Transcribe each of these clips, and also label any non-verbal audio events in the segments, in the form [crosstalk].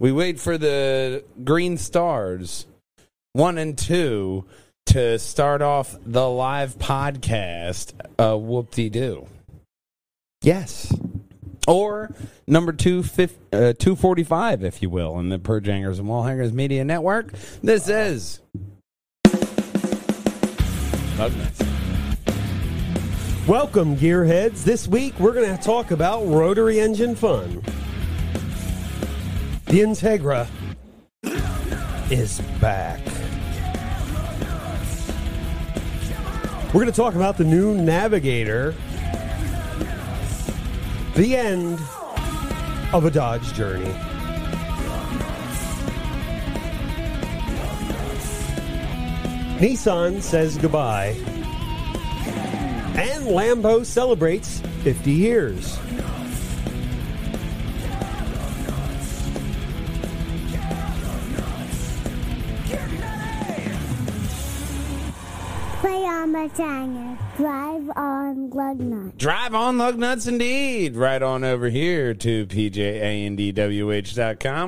We wait for the green stars, one and two, to start off the live podcast. Uh, whoop de doo. Yes. Or number two, uh, 245, if you will, in the Purge and Wallhangers Media Network. This is. Welcome, gearheads. This week we're going to talk about rotary engine fun. The Integra is back. We're going to talk about the new Navigator, the end of a Dodge journey. Nissan says goodbye. And Lambo celebrates 50 years. On the Tanger. Drive on lug nut. Drive on Lug Nuts indeed. Right on over here to pjandwh.com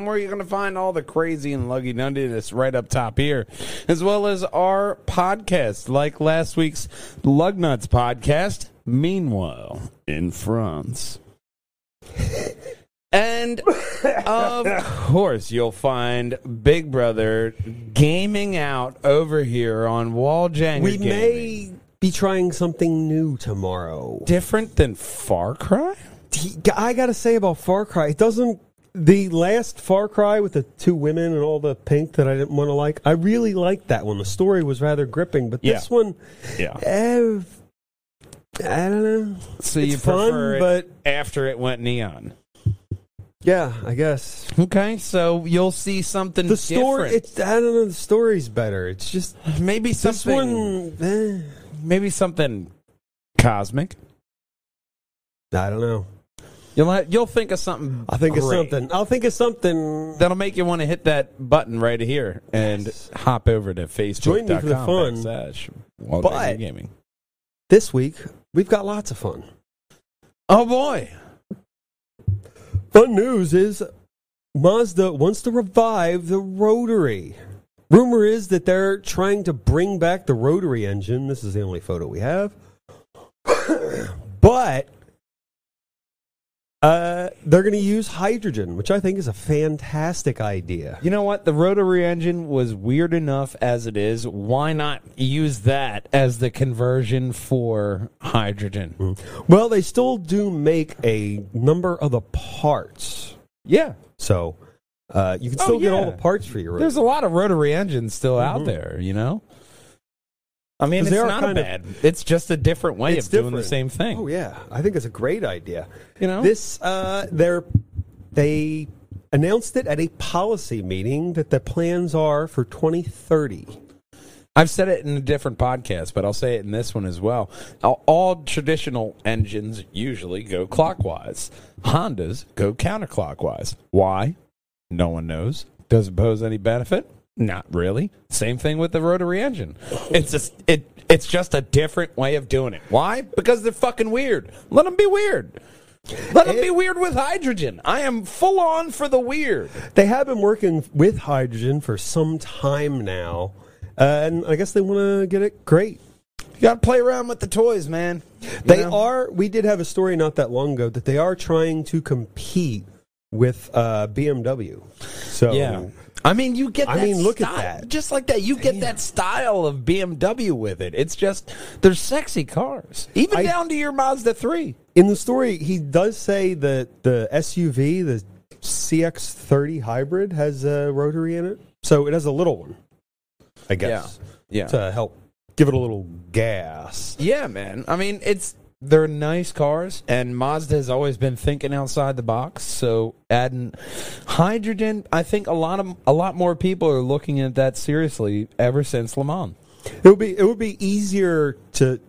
where you're going to find all the crazy and luggy nuttiness right up top here, as well as our podcast, like last week's Lug Nuts podcast. Meanwhile, in France. And [laughs] of course, you'll find Big Brother gaming out over here on Wall Janger We Gaming. may be trying something new tomorrow. different than Far Cry. I got to say about Far Cry, it doesn't. The last Far Cry with the two women and all the pink that I didn't want to like, I really liked that one. The story was rather gripping, but this Yeah. one, Yeah. eh, I don't know. So It's you fun, prefer it but- after it went neon. Yeah, I guess Okay, so you'll see something the story. different. It's I don't know. The story's better. It's just maybe something. one. Eh, Maybe something cosmic. I don't know. You'll ha- you'll think of something. I'll think of something. I'll think of something. that'll make you want to hit that button right here and Yes. hop over to Facebook. Join me for the fun. But- Gaming. This week we've got lots of fun. Oh boy! Fun news is Mazda wants to revive the rotary. Rumor is that they're trying to bring back the rotary engine. This is the only photo we have. [coughs] but uh, they're going to use hydrogen, which I think is a fantastic idea. You know what? The rotary engine was weird enough as it is. Why not use that as the conversion for hydrogen? Well, they still do make a number of the parts. Yeah. So uh, you can Oh, still get all the parts for your There's a lot of rotary engines still out Mhm. there, you know? I mean, it's not a of- bad. It's just a different way of doing the same thing. Oh yeah, I think it's a great idea. You know? This uh, they're they announced it at a policy meeting that the plans are for 2030. I've said it in a different podcast, but I'll say it in this one as well. All, all traditional engines usually go clockwise. Hondas go counterclockwise. Why? No one knows. Does it pose any benefit? Not really. Same thing with the rotary engine. It's just it. It's just a different way of doing it. Why? Because they're fucking weird. Let them be weird. Let them be weird with hydrogen. I am full on for the weird. They have been working with hydrogen for some time now, uh, and I guess they want to get it great. You got to play around with the toys, man. You They know? are. We did have a story not that long ago that they are trying to compete with uh, BMW. So Yeah. I mean, you get. I that mean, look at that. Just like that, you get that style of BMW with it. It's just they're sexy cars, even I- down to your Mazda three. in the story, he does say that the SUV, the CX30 hybrid, has a rotary in it, so it has a little one. I guess Yeah, to help give it a little gas. yeah, man. I mean, it's they're nice cars, and Mazda has always been thinking outside the box. So adding hydrogen, I think a lot of a lot more people are looking at that seriously ever since Le Mans. It would be it would be easier to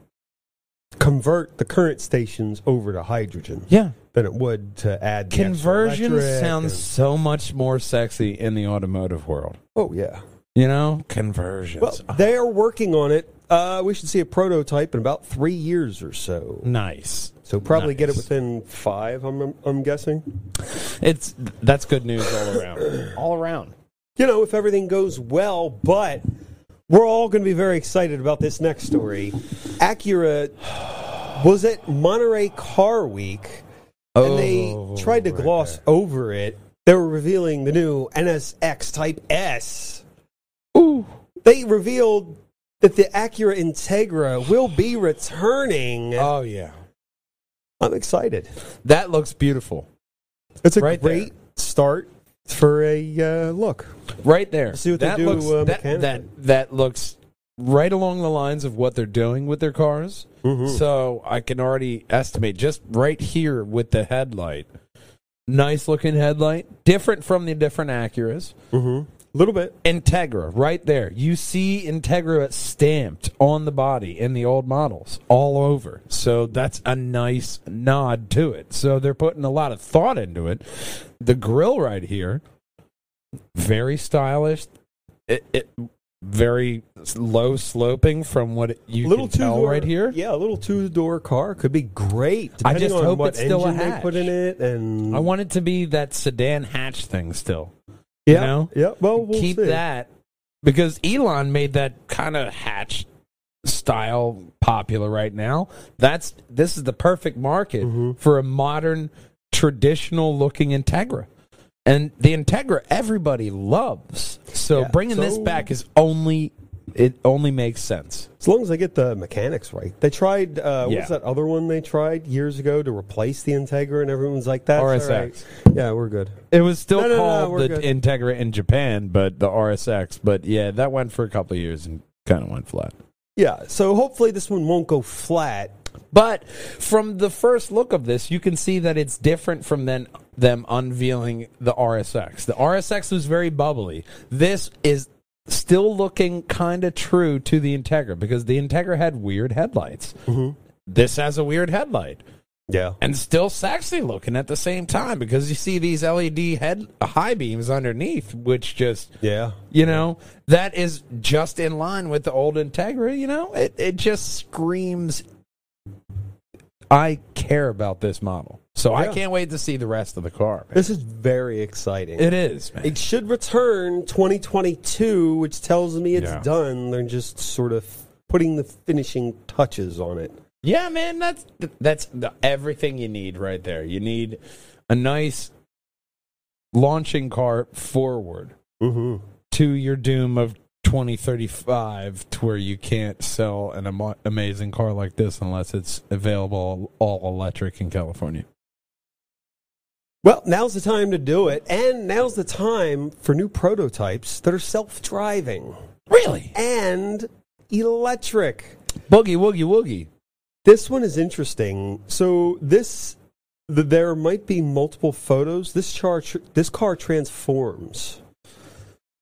convert the current stations over to hydrogen Yeah, than it would to add the conversion sounds and- so much more sexy in the automotive world. oh yeah. You know, conversions. Well, they are working on it. Uh, we should see a prototype in about three years or so. nice. So probably get it within five. I'm I'm guessing. It's that's good news all around. [clears throat] all around. You know, if everything goes well, but we're all going to be very excited about this next story. Acura was at Monterey Car Week, and they Oh, tried to right gloss there. over it. They were revealing the new NSX Type S. Ooh. They revealed that the Acura Integra will be returning. Oh yeah. I'm excited. That looks beautiful. It's a Right there. great start for a uh, look. Right there. See what they that do, looks, uh, that, that that looks right along the lines of what they're doing with their cars. Mm-hmm. So I can already estimate just right here with the headlight. Nice looking headlight, different from the different Acuras. Mm-hmm. A little bit. Integra, right there. You see Integra stamped on the body in the old models all over. So that's a nice nod to it. So they're putting a lot of thought into it. The grill right here, very stylish. It, it very low sloping from what you little can tell two-door- right here. Yeah, a little two door car could be great. I just on hope what it's still a engine they hatch. put in it, and I want it to be that sedan hatch thing still. Yeah, know? yeah. Well, we'll keep see. that because Elon made that kind of hatch style popular right now. That's this is the perfect market Mm-hmm. for a modern, traditional looking Integra. And the Integra everybody loves. So Yeah, bringing this back is only it only makes sense. As long as I get the mechanics right. They tried. Uh, Yeah. What's that other one they tried years ago to replace the Integra, and everyone's like, "That's RSX. right." Yeah, we're good. It was still No, no, no, called the good. Integra in Japan, but the RSX. But yeah, that went for a couple of years and kind of went flat. Yeah. So hopefully this one won't go flat. But from the first look of this, you can see that it's different from then them unveiling the RSX. The RSX was very bubbly. This is still looking kind of true to the Integra because the Integra had weird headlights. Mm-hmm. This has a weird headlight Yeah. and still sexy looking at the same time because you see these LED head uh, high beams underneath, which just Yeah. you know, that is just in line with the old Integra. You know, it it just screams. I care about this model, so I can't wait to see the rest of the car. man. This is very exciting. It is, man. It should return 2022, which tells me it's Yeah. done. They're just sort of putting the finishing touches on it. Yeah, man, that's that's the, everything you need right there. You need a nice launching car forward Mm-hmm. to your doom of 2035 to where you can't sell an am- amazing car like this unless it's available all electric in California. Well, now's the time to do it, and now's the time for new prototypes that are self-driving Really? and electric. Boogie woogie woogie. This one is interesting. So this, th- there might be multiple photos. This char, this car transforms.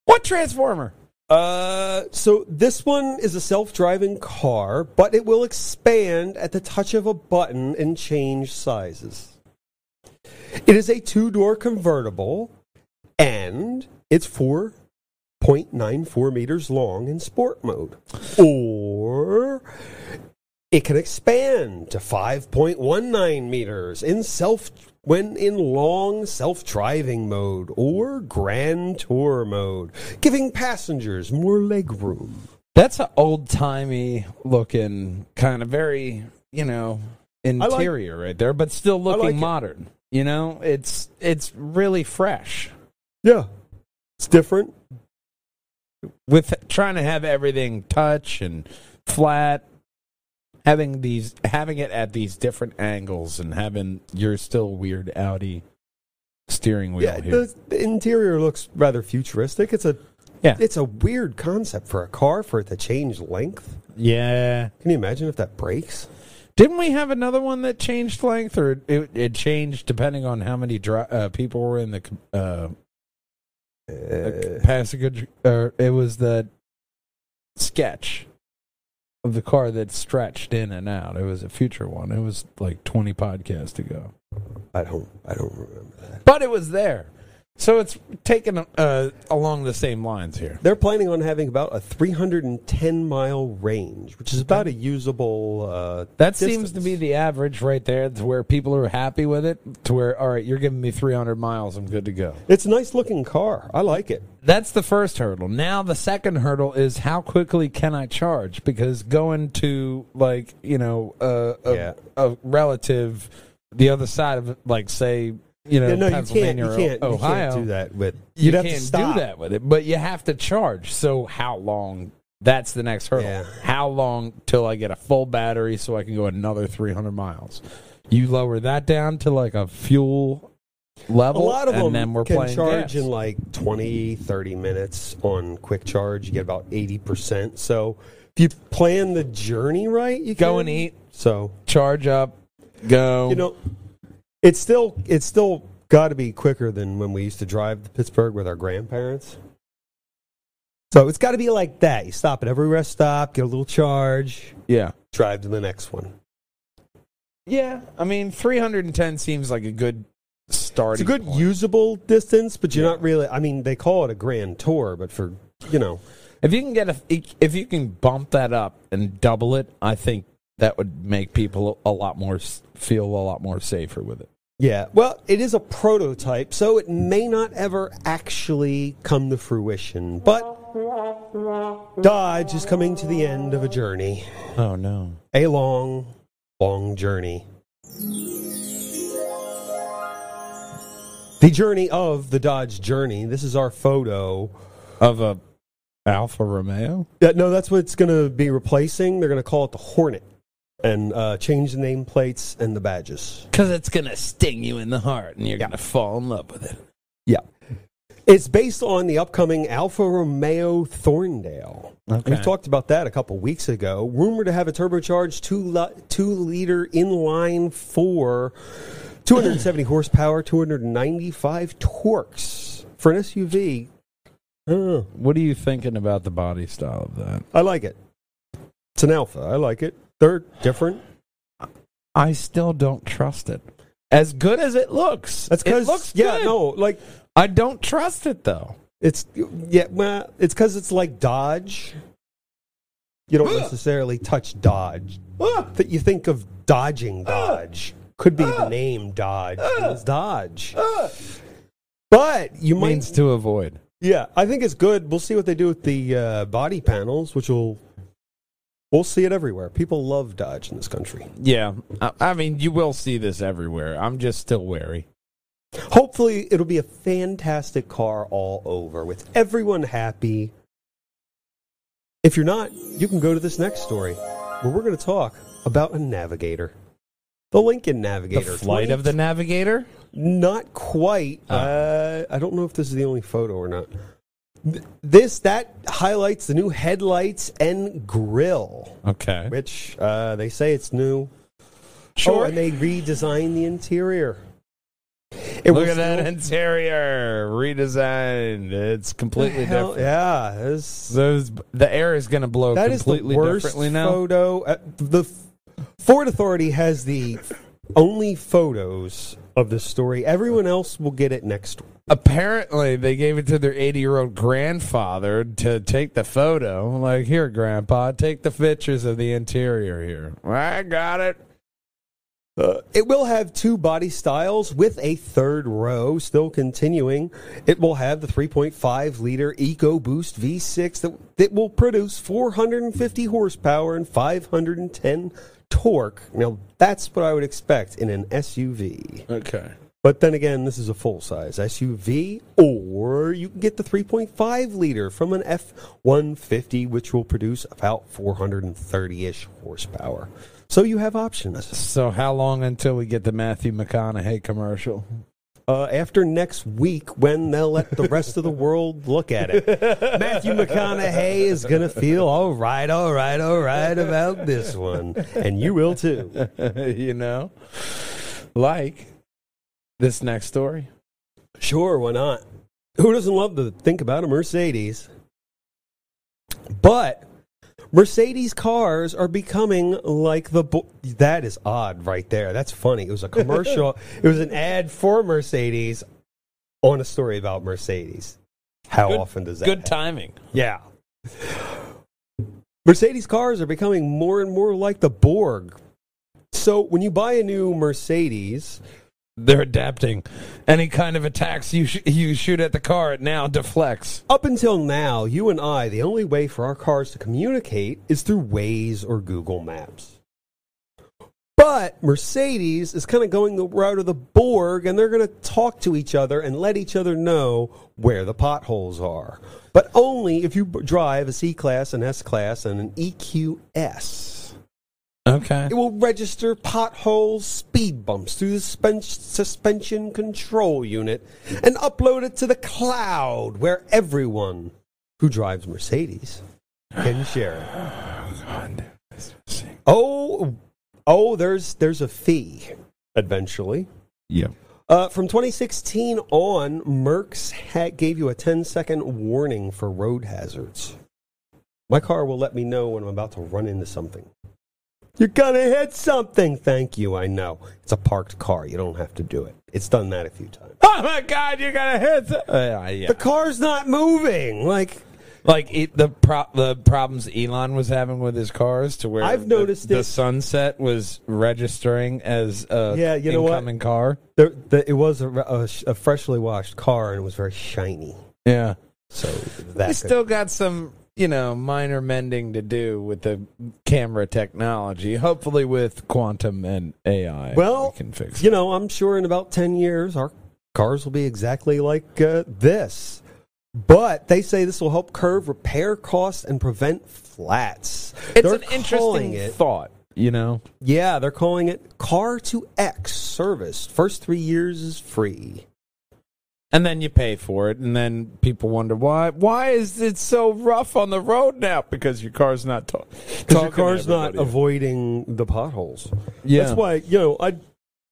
What transformer? Uh, so this one is a self-driving car, but it will expand at the touch of a button and change sizes. It is a two-door convertible, and it's 4.94 meters long in sport mode. Or it can expand to 5.19 meters in self when in long self-driving mode or grand tour mode, giving passengers more legroom. That's an old timey looking kind of very, you know, like- interior right there, but still looking like it. You know, it's it's really fresh. Yeah. It's different. With trying to have everything touch and flat, having these having it at these different angles and having your still weird Audi steering wheel Yeah, here. the, the interior looks rather futuristic. It's a Yeah. it's a weird concept for a car for it to change length. yeah. Can you imagine if that breaks? Didn't we have another one that changed length, or it, it changed depending on how many dri- uh, people were in the uh, Uh, passenger? Or it was the sketch of the car that stretched in and out. It was a future one. It was like twenty podcasts ago, I don't I don't remember that. but it was there. So it's taken uh, along the same lines here. They're planning on having about a 310 mile range, which is about a usable. Uh, That seems to be the average right there, to where people are happy with it. To where, all right, you're giving me 300 miles, I'm good to go. It's a nice looking car. I like it. That's the first hurdle. Now the second hurdle is how quickly can I charge? Because going to like you know uh, a, Yeah. a relative, the other side of like say you know Yeah, no, you can't. You can't. Ohio, You can't do that with. you can't do that with it, but you have to charge. So how long? That's the next hurdle. Yeah. How long till I get a full battery so I can go another 300 miles? You lower that down to like a fuel level. A lot of and them then we're can playing charge gas. in like 20, 30 minutes on quick charge. You get about 80%. So if you plan the journey right, you Go can. and eat, So, charge up, go. you know, it's still, it's still got to be quicker than when we used to drive to Pittsburgh with our grandparents. So it's got to be like that. You stop at every rest stop, get a little charge, yeah. drive to the next one. Yeah, I mean, 310 seems like a good starting. It's a good point. usable distance, but you're Yeah. not really. I mean, they call it a grand tour, but for you know, If you can get a, if you can bump that up and double it, I think that would make people a lot more feel a lot more safer with it. yeah. Well, it is a prototype, so it may not ever actually come to fruition. But Dodge is coming to the end of a journey, Oh no! a long, long journey. The journey of the Dodge journey. This is our photo. Of a Alfa Romeo. Yeah, no, that's what it's going to be replacing. They're going to call it the Hornet and uh, change the nameplates and the badges. Because it's gonna sting you in the heart, and you're gonna fall in love with it. Yeah. It's based on the upcoming Alfa Romeo Tonale. Okay. We talked about that a couple weeks ago. Rumored to have a turbocharged two, li- two liter inline four, 270 horsepower, 295 torques. For an SUV, I. What are you thinking about the body style of that? I like it. It's an Alfa. I like it. They're different. I still don't trust it. As good as it looks, That's it because looks yeah, good. no, like I don't trust it though. it's yeah, well, it's because it's like Dodge. You don't necessarily touch Dodge. That you think of dodging Dodge. Could be the name Dodge. It's Dodge. But you might Means to avoid. Yeah, I think it's good. We'll see what they do with the uh, body panels, which will we'll see it everywhere. People love Dodge in this country. Yeah, I, I mean, you will see this everywhere. I'm just still wary. Hopefully, it'll be a fantastic car all over with everyone happy. If you're not, you can go to this next story where we're going to talk about a Navigator. The Lincoln The Navigator. flight of the Navigator. Not quite. Oh. Uh, I don't know if this is the only photo or not. Th- This that highlights the new headlights and grill, Okay. which uh, they say it's new. Sure. Oh, and they redesigned the interior. It Look at that still- interior redesigned. It's completely Hell, different. Yeah, this, Those the air is going to blow that is the completely worst differently now. photo. Uh, the Ford Authority has the only photos of this story. Everyone else will get it next. Apparently, they gave it to their 80 year old grandfather to take the photo. Like, here, Grandpa, take the pictures of the interior here. I got it. Uh, it will have two body styles with a third row still continuing. It will have the 3.5 liter EcoBoost V6 that, that will produce 450 horsepower and 510 torque. Now, that's what I would expect in an SUV. Okay. But then again, this is a full size SUV, or you can get the 3.5 liter from an F 150, which will produce about 430 ish horsepower. So you have options. So, how long until we get the Matthew McConaughey commercial? uh, after next week when they'll let the rest of the world look at it. [laughs] Matthew McConaughey is going to feel all right, all right, all right about this one. And you will too. [laughs] you know? Like this next story. Sure, why not? Who doesn't love to think about a Mercedes? But Mercedes cars are becoming like the. Bo- that is odd right there. That's funny. It was a [laughs] commercial, it was an ad for Mercedes on a story about Mercedes. How Good- often does that Good happen? timing. Yeah. Mercedes cars are becoming more and more like the Borg. So when you buy a new Mercedes, They're adapting. Any kind of attacks you sh- you shoot at the car, it now deflects. up until now, you and I, the only way for our cars to communicate is through Waze or Google Maps. But Mercedes is kind of going the route of the Borg, and they're going to talk to each other and let each other know where the potholes are. But only if you drive a C Class, an S Class, and an EQS. Okay. It will register potholes, speed bumps through the spen- suspension control unit and upload it to the cloud where everyone who drives Mercedes can [sighs] share it. Oh, oh, there's there's a fee eventually. Yeah. Uh, from 2016 on, Merckx ha- gave you a 10 second warning for road hazards. My car will let me know when I'm about to run into something. You're gonna hit something. Thank you. I know. It's a parked car. You don't have to do it. It's done that a few times. Oh my God! You're gonna hit. The- uh, yeah. The car's not moving. Like, Like it, the pro- the problems Elon was having with his cars, to where I've the- noticed the, it. sunset was registering as a Yeah, you know what? incoming car. there, the, it was a, a, a freshly washed car and it was very shiny. Yeah, So we that could- still got some you know minor mending to do with the camera technology. Hopefully, with quantum and AI, Well, we can fix. You it. know, I'm sure in about 10 years, our cars will be exactly like uh, this. But they say this will help curb repair costs and prevent flats. It's They're an interesting it. thought. You know, Yeah, they're calling it Car to X service. First three years is free. And then you pay for it, and then people wonder why. Why is it so rough on the road now? Because your car's not ta- Because your car's not avoiding the potholes. Yeah. That's why, you know, I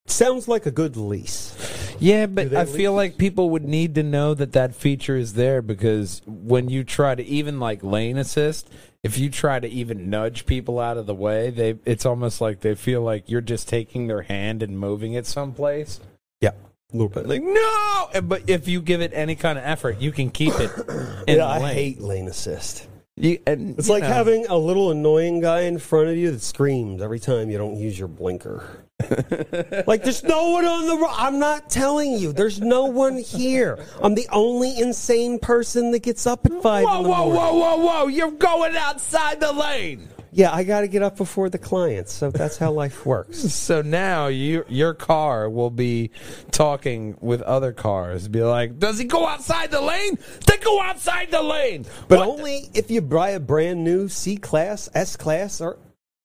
sounds like a good lease. Yeah, but I lease feel like people would need to know that that feature is there because when you try to even like lane assist, if you try to even nudge people out of the way, they it's almost like they feel like you're just taking their hand and moving it someplace. Yeah, a little bit. Like no, but if you give it any kind of effort, you can keep it [coughs] in yeah, I lane. hate lane assist. You- and, It's like know, having a little annoying guy in front of you that screams every time you don't use your blinker. [laughs] like there's no one on the road. I'm not telling you. There's no one here. I'm the only insane person that gets up at five Whoa, in the whoa, morning. whoa, whoa, whoa! You're going outside the lane. Yeah, I got to get up before the clients. So that's how life works. [laughs] So now you, your car will be talking with other cars. Be like, does he go outside the lane? They go outside the lane. But What? only if you buy a brand new C class, S class, or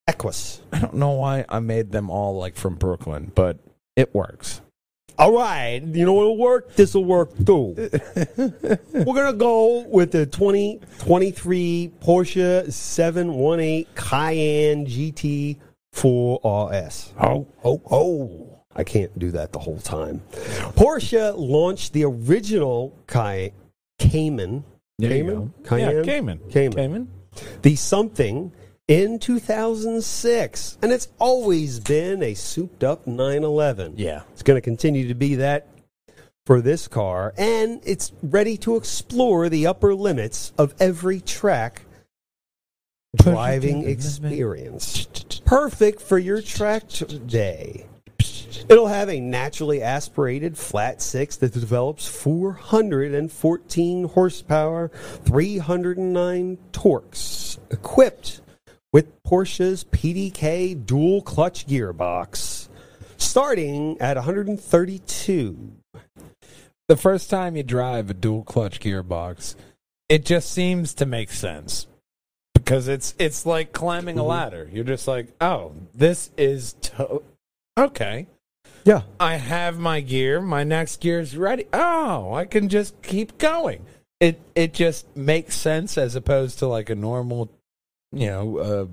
Equus. I don't know why I made them all like from Brooklyn, but it works. All right, you know what'll work? This will work too. [laughs] We're gonna go with the 2023 Porsche 718 Cayenne GT 4RS. Oh, Oh, oh! I can't do that the whole time. Porsche launched the original Cay- Cayman. there Cayman? Cayenne? Yeah, Cayman. Cayman. Cayman. the something in 2006 and it's always been a souped up 911 Yeah. it's going to continue to be that for this car and it's ready to explore the upper limits of every track driving experience. Perfect for your track t- day. It'll have a naturally aspirated flat six that develops 414 horsepower, 309 torques, equipped with Porsche's PDK dual clutch gearbox, starting at 132. The first time you drive a dual clutch gearbox, it just seems to make sense because it's it's like climbing a mm-hmm. ladder. You're just like, oh, this is to- okay. Yeah. I have my gear. My next gear is ready. Oh, I can just keep going. It it just makes sense as opposed to like a normal, you know, uh,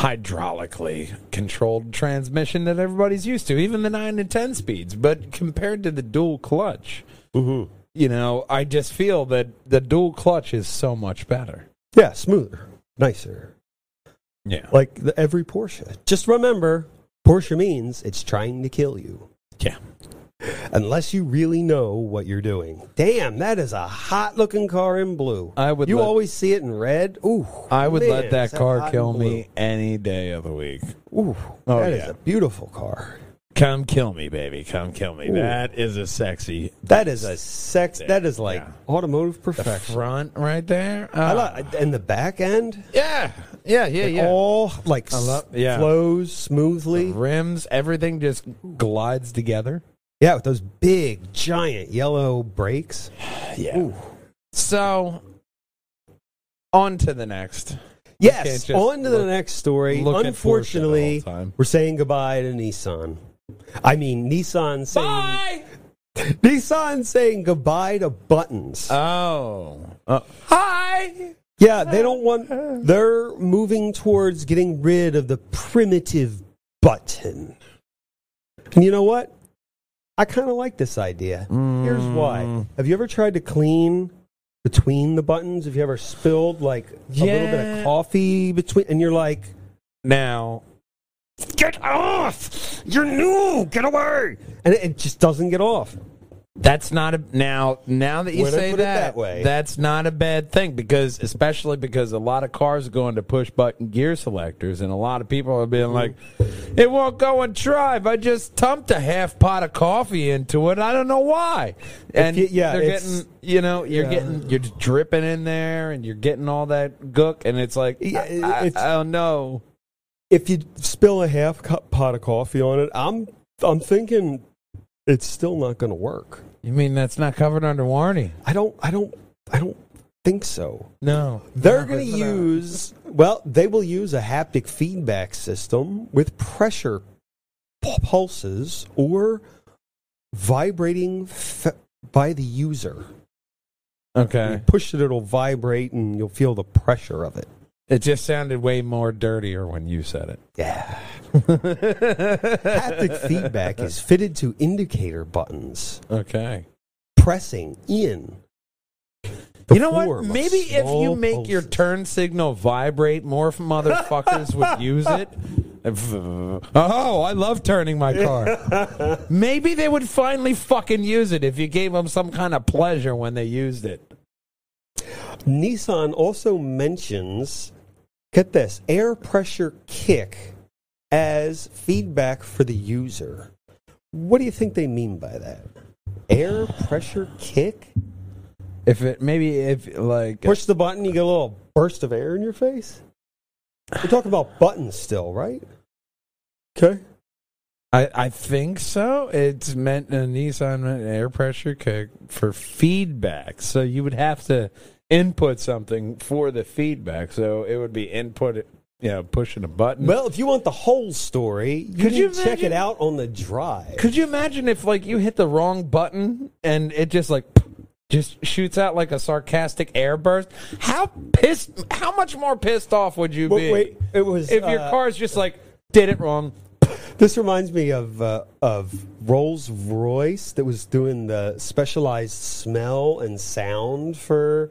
hydraulically controlled transmission that everybody's used to, even the nine and ten speeds. But compared to the dual clutch, Mm-hmm. you know, I just feel that the dual clutch is so much better. Yeah, smoother, nicer. Yeah, Like the, every Porsche. Just remember, Porsche means it's trying to kill you. yeah. Unless you really know what you're doing. Damn, that is a hot looking car in blue. I would You let- always see it in red. Ooh, I would man, let that car kill me any day of the week. Ooh, Oh, that is yeah. a beautiful car. Come kill me, baby. Come kill me. That is a sexy That is a sex. That is like Yeah. automotive perfection. front right there. I Ah. like and the back end. yeah, yeah, yeah, It yeah. all like I love- yeah. flows smoothly. Rims, everything just glides together. Yeah, with those big, giant yellow brakes. Yeah. So, on to the next. Yes. On to the next story. look at Porsche the Unfortunately, time. we're saying goodbye to Nissan. I mean, Nissan saying Bye. Nissan saying goodbye to buttons. Oh. Uh, hi. yeah, they don't want. They're moving towards getting rid of the primitive button. And you know what? I kind of like this idea. Here's why. Mm. Have you ever tried to clean between the buttons? Have you ever spilled like a little bit of coffee between? And you're like, Now, Get off! You're new! Get away! And it, it just doesn't get off. That's not a now. Now that you I say put it that, that way. that's not a bad thing because, especially because a lot of cars are going to push button gear selectors, and a lot of people are being like, "It won't go and drive." I just dumped a half pot of coffee into it. I don't know why. And you- yeah, they're it's- getting, you know, you're Yeah. getting, you're dripping in there, and you're getting all that gook, and it's like, Yeah, I, I, it's- I don't know. If you spill a half cup pot of coffee on it, I'm I'm thinking it's still not going to work. You mean that's not covered under warranty? I don't I don't I don't think so. No, They're going to uh, use well, they will use a haptic feedback system with pressure pulses or vibrating f- by the user. Okay. You push it, it'll vibrate, and you'll feel the pressure of it. It just sounded way more dirtier when you said it. Yeah. [laughs] Haptic feedback is fitted to indicator buttons, Okay. pressing in. You know what? Maybe if you small make your turn signal vibrate, more motherfuckers would [laughs] use it. Oh, I love turning my car. [laughs] Maybe they would finally fucking use it if you gave them some kind of pleasure when they used it. Nissan also mentions, get this, air pressure kick as feedback for the user. What do you think they mean by that? Air pressure kick? If it maybe if like Push the button, you get a little burst of air in your face? We're talking about buttons still, right? Okay. I, I think so. It's meant a Nissan meant an air pressure kick for feedback. So you would have to input something for the feedback. So it would be input, know, pushing a button. Well, if you want the whole story, you Could can you check it out on the drive. Could you imagine if like you hit the wrong button and it just like just shoots out like a sarcastic air burst? How pissed? How much more pissed off would you be wait, it was if your uh, car's just like did it wrong? This reminds me of uh, of Rolls Royce that was doing the specialized smell and sound for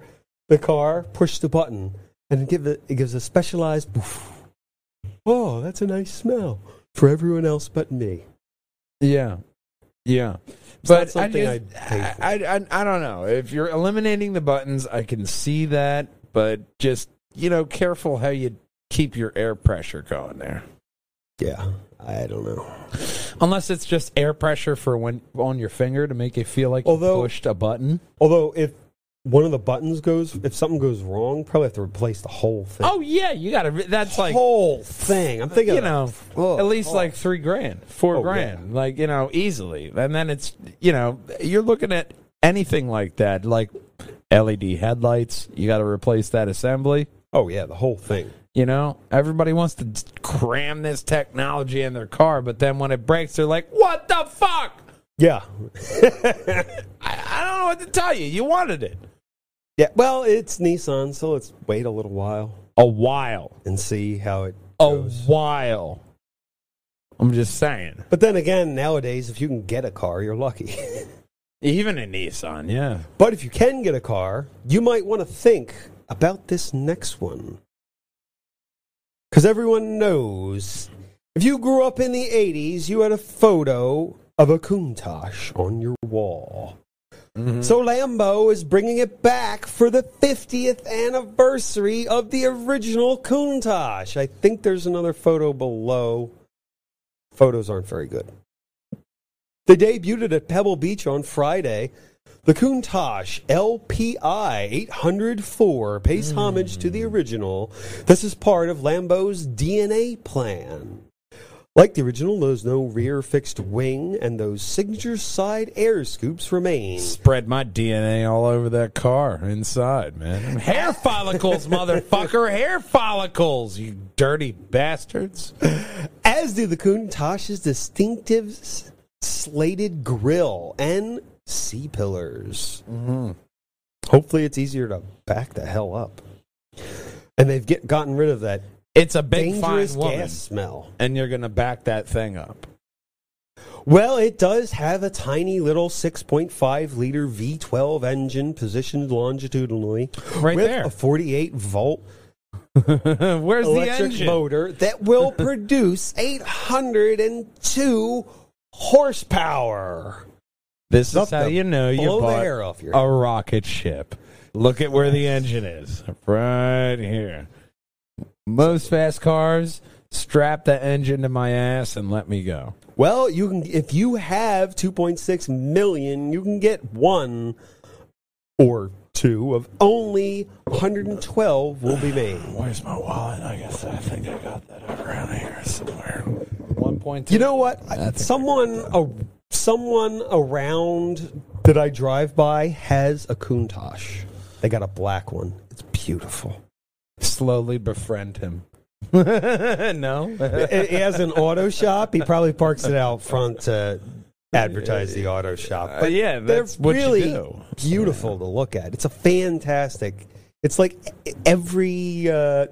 the car. Push the button and it give it, it gives a specialized. Oh, that's a nice smell for everyone else but me. Yeah, yeah. It's But I just, I. I, I, I don't know. If you're eliminating the buttons, I can see that, but just you know, careful how you keep your air pressure going there. Yeah, I don't know. Unless it's just air pressure for when on your finger to make you feel like Although- you pushed a button. Although if one of the buttons goes, if something goes wrong, probably have to replace the whole thing. Oh yeah, you got to. That's like whole thing. I'm thinking, you know, Oh, at least oh. like three grand, four Oh, grand, like you know, easily. And then it's you know, you're looking at anything like that, like LED headlights. You got to replace that assembly. Oh yeah, the whole thing. You know, everybody wants to cram this technology in their car, but then when it breaks, they're like, "What the fuck?" Yeah, [laughs] I, I don't know what to tell you. You wanted it yeah. Well, it's Nissan, so let's wait a little while a while, and see how it a goes. while. I'm just saying. But then again, nowadays, if you can get a car, you're lucky. [laughs] Even a Nissan, yeah. but if you can get a car, you might want to think about this next one. Because everyone knows if you grew up in the 80s, you had a photo of a Countach on your wall. Mm-hmm. So Lambo is bringing it back for the 50th anniversary of the original Countach. I think there's another photo below. Photos aren't very good. They debuted at Pebble Beach on Friday. The Countach LPI 804 pays homage to the original. This is part of Lambo's DNA plan. Like the original, there's no rear fixed wing, and those signature side air scoops remain. Spread my DNA all over that car inside, man. Hair [laughs] follicles, motherfucker. Hair follicles, you dirty bastards. As do the Countach's distinctive slated grill and C pillars. Mm-hmm. Hopefully, it's easier to back the hell up. And they've get, gotten rid of that It's a big dangerous fine woman, gas smell. and you're gonna back that thing up. Well, it does have a tiny little 6.5 liter V12 engine positioned longitudinally Right with there. a 48 volt [laughs] Where's the engine? motor that will [laughs] produce 802 horsepower. This is how you know you blow the bought off your a rocket ship. Look at where the engine is, right here. Most fast cars strap the engine to my ass and let me go. Well, you can if you have 2.6 million, you can get one or two of only 112 will be made. Where's my wallet? I guess I think I got that around here somewhere. One point. You know what? That's- someone a, someone around that I drive by has a Countach. They got a black one. It's beautiful. Slowly befriend him. [laughs] no, He has an auto shop. He probably parks it out front to advertise the auto shop. Uh, yeah, that's they're you really beautiful to look at. It's a fantastic. It's like every uh,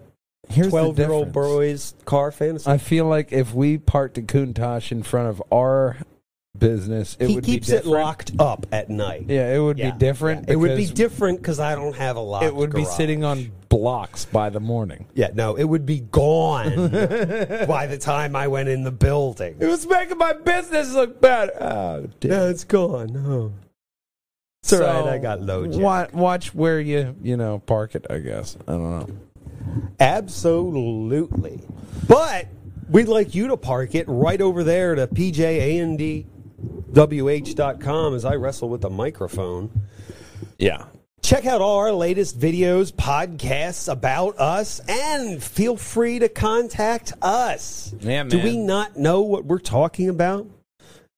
Here's twelve-year-old difference. boy's car fantasy. I feel like if we parked a Countach in front of our business, it he would keeps be it different. locked up at night. Yeah, it would Yeah, be different. It would be because different because I don't have a locked It would be garage. sitting on blocks by the morning. Yeah, no, it would be gone [laughs] by the time I went in the building. It was making my business look bad. Oh, Yeah, it's gone. Oh. It's all right. I got LoJack. wa- watch where you you know park it. I guess I don't know. Absolutely. But we'd like you to park it right over there to pjandwh.com as I wrestle with the microphone. Yeah, Check out all our latest videos, podcasts about us, and feel free to contact us. Yeah, Do we not know what we're talking about?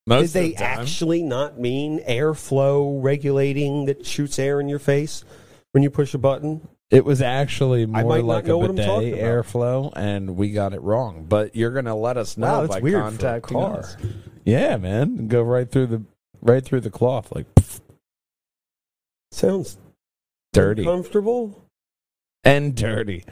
most Did of they the time. actually not mean airflow regulating that shoots air in your face when you push a button? It was actually more like a bidet airflow, and we got it wrong. But you're gonna let us know Wow, by weird contacting us. Yeah, man, go right through the right through the cloth, like Sounds dirty comfortable. and dirty.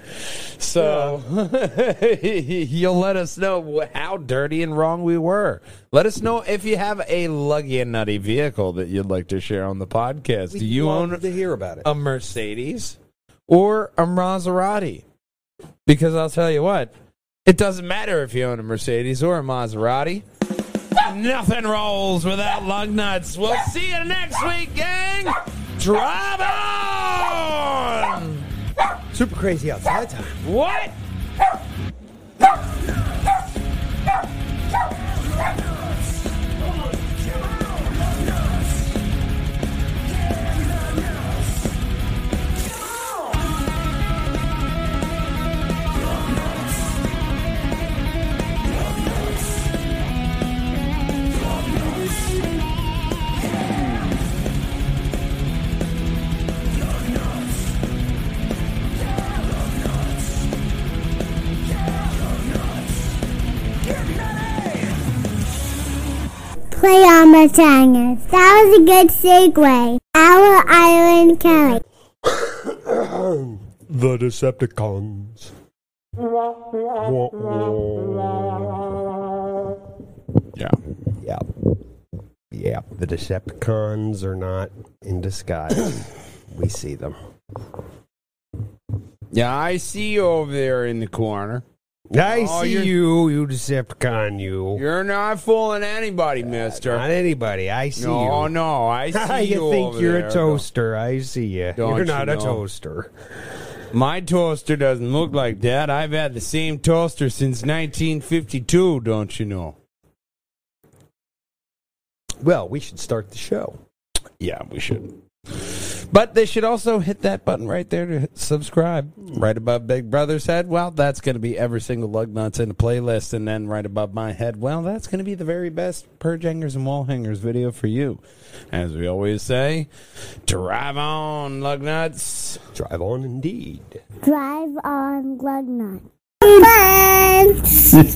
So [laughs] you'll let us know how dirty and wrong we were. Let us know if you have a luggy and nutty vehicle that you'd like to share on the podcast. Do you own to hear about it? a Mercedes or a Maserati. Because I'll tell you what, it doesn't matter if you own a Mercedes or a Maserati. Nothing rolls without lug nuts. We'll see you next week, gang. Drive on. Super crazy outside time. What? Play on my channel. That was a good segue. Our Island Kelly. [coughs] The Decepticons. Yeah. Yeah. Yeah. The Decepticons are not in disguise. [coughs] we see them. Yeah, I see you over there in the corner. I Oh, see you, you Decepticon, you. You're not fooling anybody, mister. Not anybody. I see no, you. Oh, no, I [laughs] see you, you. think you're there. a toaster. I see you. Don't You're not you a toaster. My toaster doesn't look like that. I've had the same toaster since 1952, don't you know? Well, we should start the show. Yeah, we should. But they should also hit that button right there to subscribe. Hmm. Right above Big Brother's head, well, that's going to be every single Lugnutz in the playlist. And then right above my head, well, that's going to be the very best purge hangers and wall hangers video for you. As we always say, drive on, lug nuts. Drive on indeed. Drive on lug Nut. Friends! [laughs]